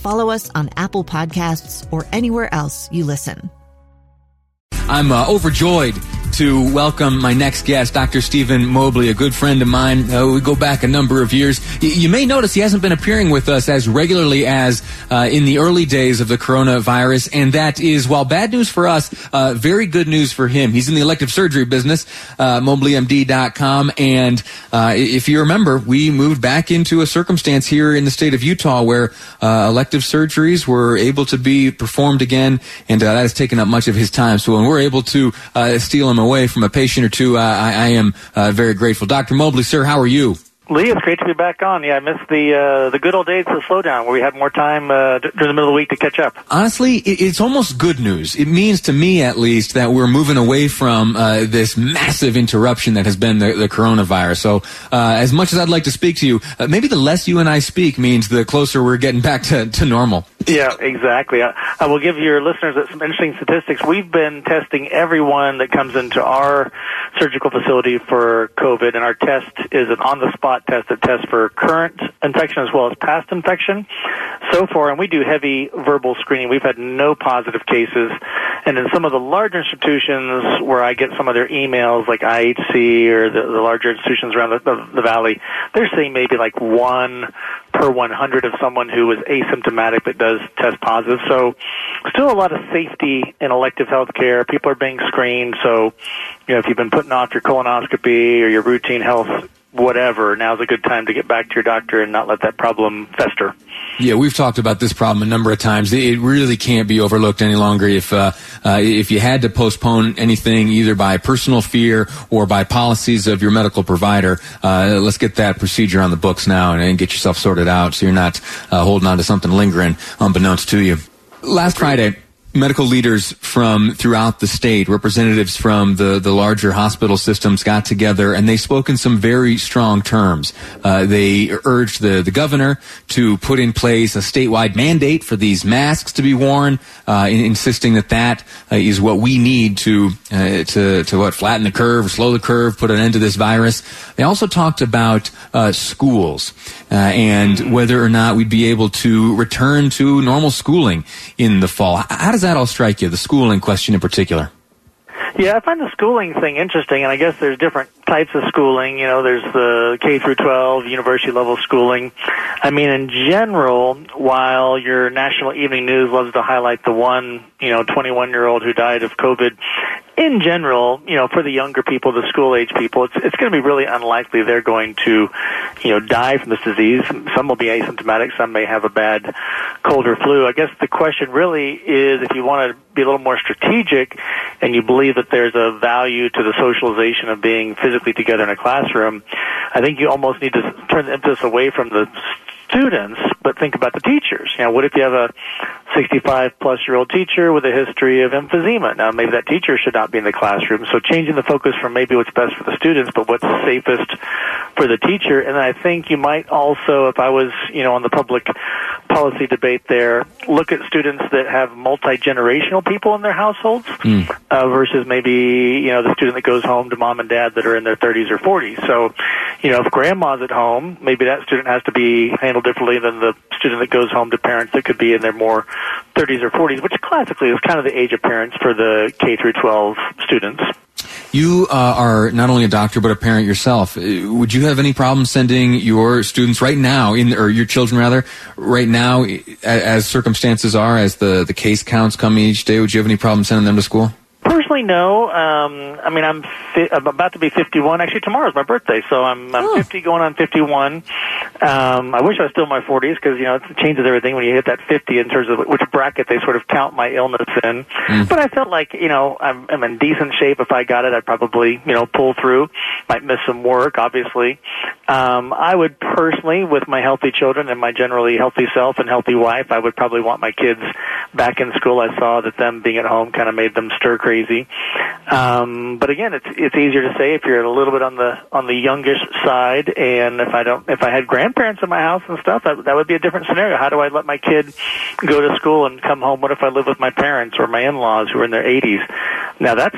follow us on Apple Podcasts, or anywhere else you listen. I'm uh, overjoyed to welcome my next guest, Dr. Steven Mobley, a good friend of mine. Uh, we go back a number of years. Y- you may notice he hasn't been appearing with us as regularly as uh, in the early days of the coronavirus, and that is, while bad news for us, uh, very good news for him. He's in the elective surgery business, uh, mobleymd.com, and uh, if you remember, we moved back into a circumstance here in the state of Utah where uh, elective surgeries were able to be performed again, and uh, that has taken up much of his time. So when we're able to steal him away from a patient or two, I, I am uh, very grateful. Dr. Mobley, sir, how are you? Lee, it's great to be back on. Yeah, I missed the uh, the good old days of the slowdown where we had more time uh, during the middle of the week to catch up. Honestly, it's almost good news. It means to me, at least, that we're moving away from uh, this massive interruption that has been the, the coronavirus. So, uh, as much as I'd like to speak to you, uh, maybe the less you and I speak means the closer we're getting back to, to normal. Yeah, exactly. I, I will give your listeners some interesting statistics. We've been testing everyone that comes into our surgical facility for COVID, and our test is an on-the-spot test that tests for current infection as well as past infection. So far, and we do heavy verbal screening, we've had no positive cases. And in some of the larger institutions where I get some of their emails, like IHC or the, the larger institutions around the, the, the valley, they're saying maybe like one per 100 of someone who is asymptomatic but does test positive. So still a lot of safety in elective health care. People are being screened. So, you know, if you've been putting off your colonoscopy or your routine health whatever, now's a good time to get back to your doctor and not let that problem fester. Yeah, we've talked about this problem a number of times. It really can't be overlooked any longer. If uh, uh, if you had to postpone anything, either by personal fear or by policies of your medical provider, uh, let's get that procedure on the books now and, and get yourself sorted out, so you're not uh, holding on to something lingering unbeknownst to you. Last Friday medical leaders from throughout the state, representatives from the, the larger hospital systems got together and they spoke in some very strong terms. Uh, they urged the, the governor to put in place a statewide mandate for these masks to be worn, uh, in, insisting that that uh, is what we need to, uh, to, to what, flatten the curve, slow the curve, put an end to this virus. They also talked about uh, schools uh, and whether or not we'd be able to return to normal schooling in the fall. How does that all strike you, the schooling question in particular? Yeah, I find the schooling thing interesting, and I guess there's different types of schooling. You know, there's the K through 12, university level schooling. I mean, in general, while your national evening news loves to highlight the one, you know, 21 year old who died of COVID, in general, you know, for the younger people, the school age people, it's it's going to be really unlikely they're going to, you know, die from this disease. Some will be asymptomatic, some may have a bad cold or flu. I guess the question really is if you want to be a little more strategic and you believe that there's a value to the socialization of being physically together in a classroom, I think you almost need to turn the emphasis away from the students, but think about the teachers. You know, what if you have a 65 plus year old teacher with a history of emphysema? Now, maybe that teacher should not be in the classroom. So changing the focus from maybe what's best for the students, but what's safest for the teacher. And I think you might also, if I was, you know, on the public policy debate there, look at students that have multi-generational people in their households Mm. uh, versus maybe, you know, the student that goes home to mom and dad that are in their 30s or 40s. So, you know, if grandma's at home, maybe that student has to be handled differently than the student that goes home to parents that could be in their more 30s or 40s, which classically is kind of the age of parents for the K through 12 students. You uh, are not only a doctor but a parent yourself. Uh, Would you have any problem sending your students right now, in or your children rather, right now, as circumstances are, as the the case counts come each day? Would you have any problem sending them to school? Personally, no. Um, I mean, I'm, fi- I'm about to be 51. Actually, tomorrow's my birthday, so I'm, I'm Oh. 50 going on 51. Um, I wish I was still in my 40s because you know it changes everything when you hit that 50 in terms of which bracket they sort of count my illness in. But I felt like you know I'm, I'm in decent shape. If I got it, I'd probably you know pull through. Might miss some work, obviously. Um, I would personally, with my healthy children and my generally healthy self and healthy wife, I would probably want my kids back in school. I saw that them being at home kind of made them stir crazy. Um, but again, it's it's easier to say if you're a little bit on the on the youngish side, and if I don't, if I had grandparents in my house and stuff, that that would be a different scenario. How do I let my kid go to school and come home? What if I live with my parents or my in-laws who are in their 80s? Now that's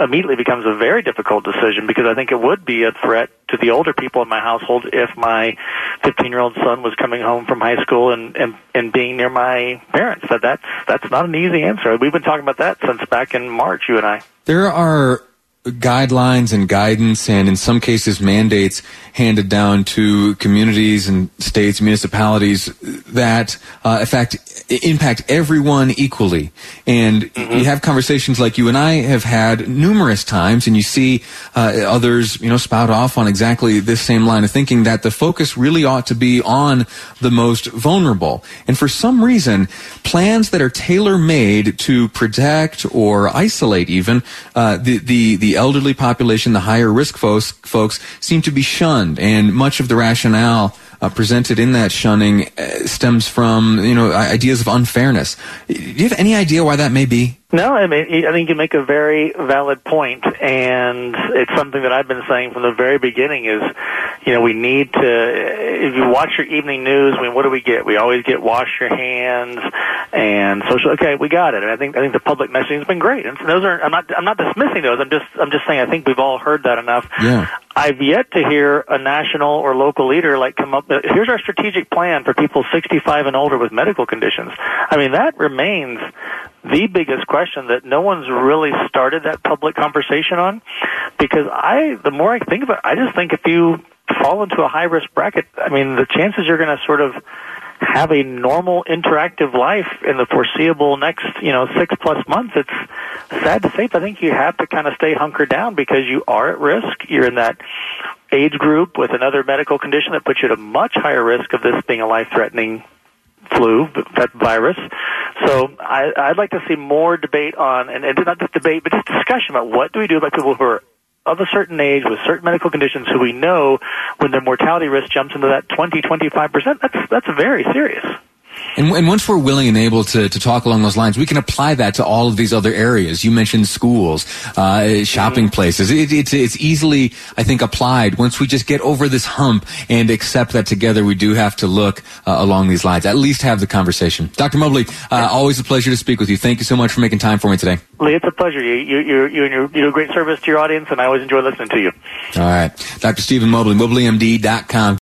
immediately becomes a very difficult decision because I think it would be a threat to the older people in my household if my 15 year old son was coming home from high school and, and, and being near my parents. That that's, that's not an easy answer. We've been talking about that since back in March, you and I. There are guidelines and guidance and in some cases mandates handed down to communities and states, municipalities that uh, in fact impact everyone equally. And you have conversations like you and I have had numerous times and you see uh, others, you know, spout off on exactly this same line of thinking that the focus really ought to be on the most vulnerable. And for some reason, plans that are tailor made to protect or isolate even uh, the, the, the elderly population, the higher risk folks, folks seem to be shunned. And much of the rationale uh, presented in that shunning uh, stems from, you know, ideas of unfairness. Do you have any idea why that may be? No, I mean, I think you make a very valid point, and it's something that I've been saying from the very beginning. Is you know we need to. If you watch your evening news, I mean, what do we get? We always get wash your hands and social. Okay, we got it. And I think I think the public messaging has been great, and those are. I'm not. I'm not dismissing those. I'm just. I'm just saying. I think we've all heard that enough. Yeah. I've yet to hear a national or local leader like come up. Here's our strategic plan for people 65 and older with medical conditions. I mean, that remains the biggest question that no one's really started that public conversation on. Because I, the more I think about it, I just think if you fall into a high risk bracket, I mean, the chances you're going to sort of have a normal interactive life in the foreseeable next, you know, six plus months, it's sad to say, but I think you have to kind of stay hunkered down because you are at risk. You're in that age group with another medical condition that puts you at a much higher risk of this being a life threatening flu, that virus. So I, I'd like to see more debate on, and, and not just debate, but just discussion about what do we do about people who are of a certain age with certain medical conditions who we know when their mortality risk jumps into that 20, 25%, that's, that's very serious. And, and once we're willing and able to, to talk along those lines, we can apply that to all of these other areas. You mentioned schools, uh, shopping places. It, it's, it's easily, I think, applied once we just get over this hump and accept that together we do have to look uh, along these lines. At least have the conversation. Dr. Mobley, uh, always a pleasure to speak with you. Thank you so much for making time for me today. Lee, it's a pleasure. You, you, you, you, you do a great service to your audience, and I always enjoy listening to you. All right. Dr. Steven Mobley, mobleyMD.com.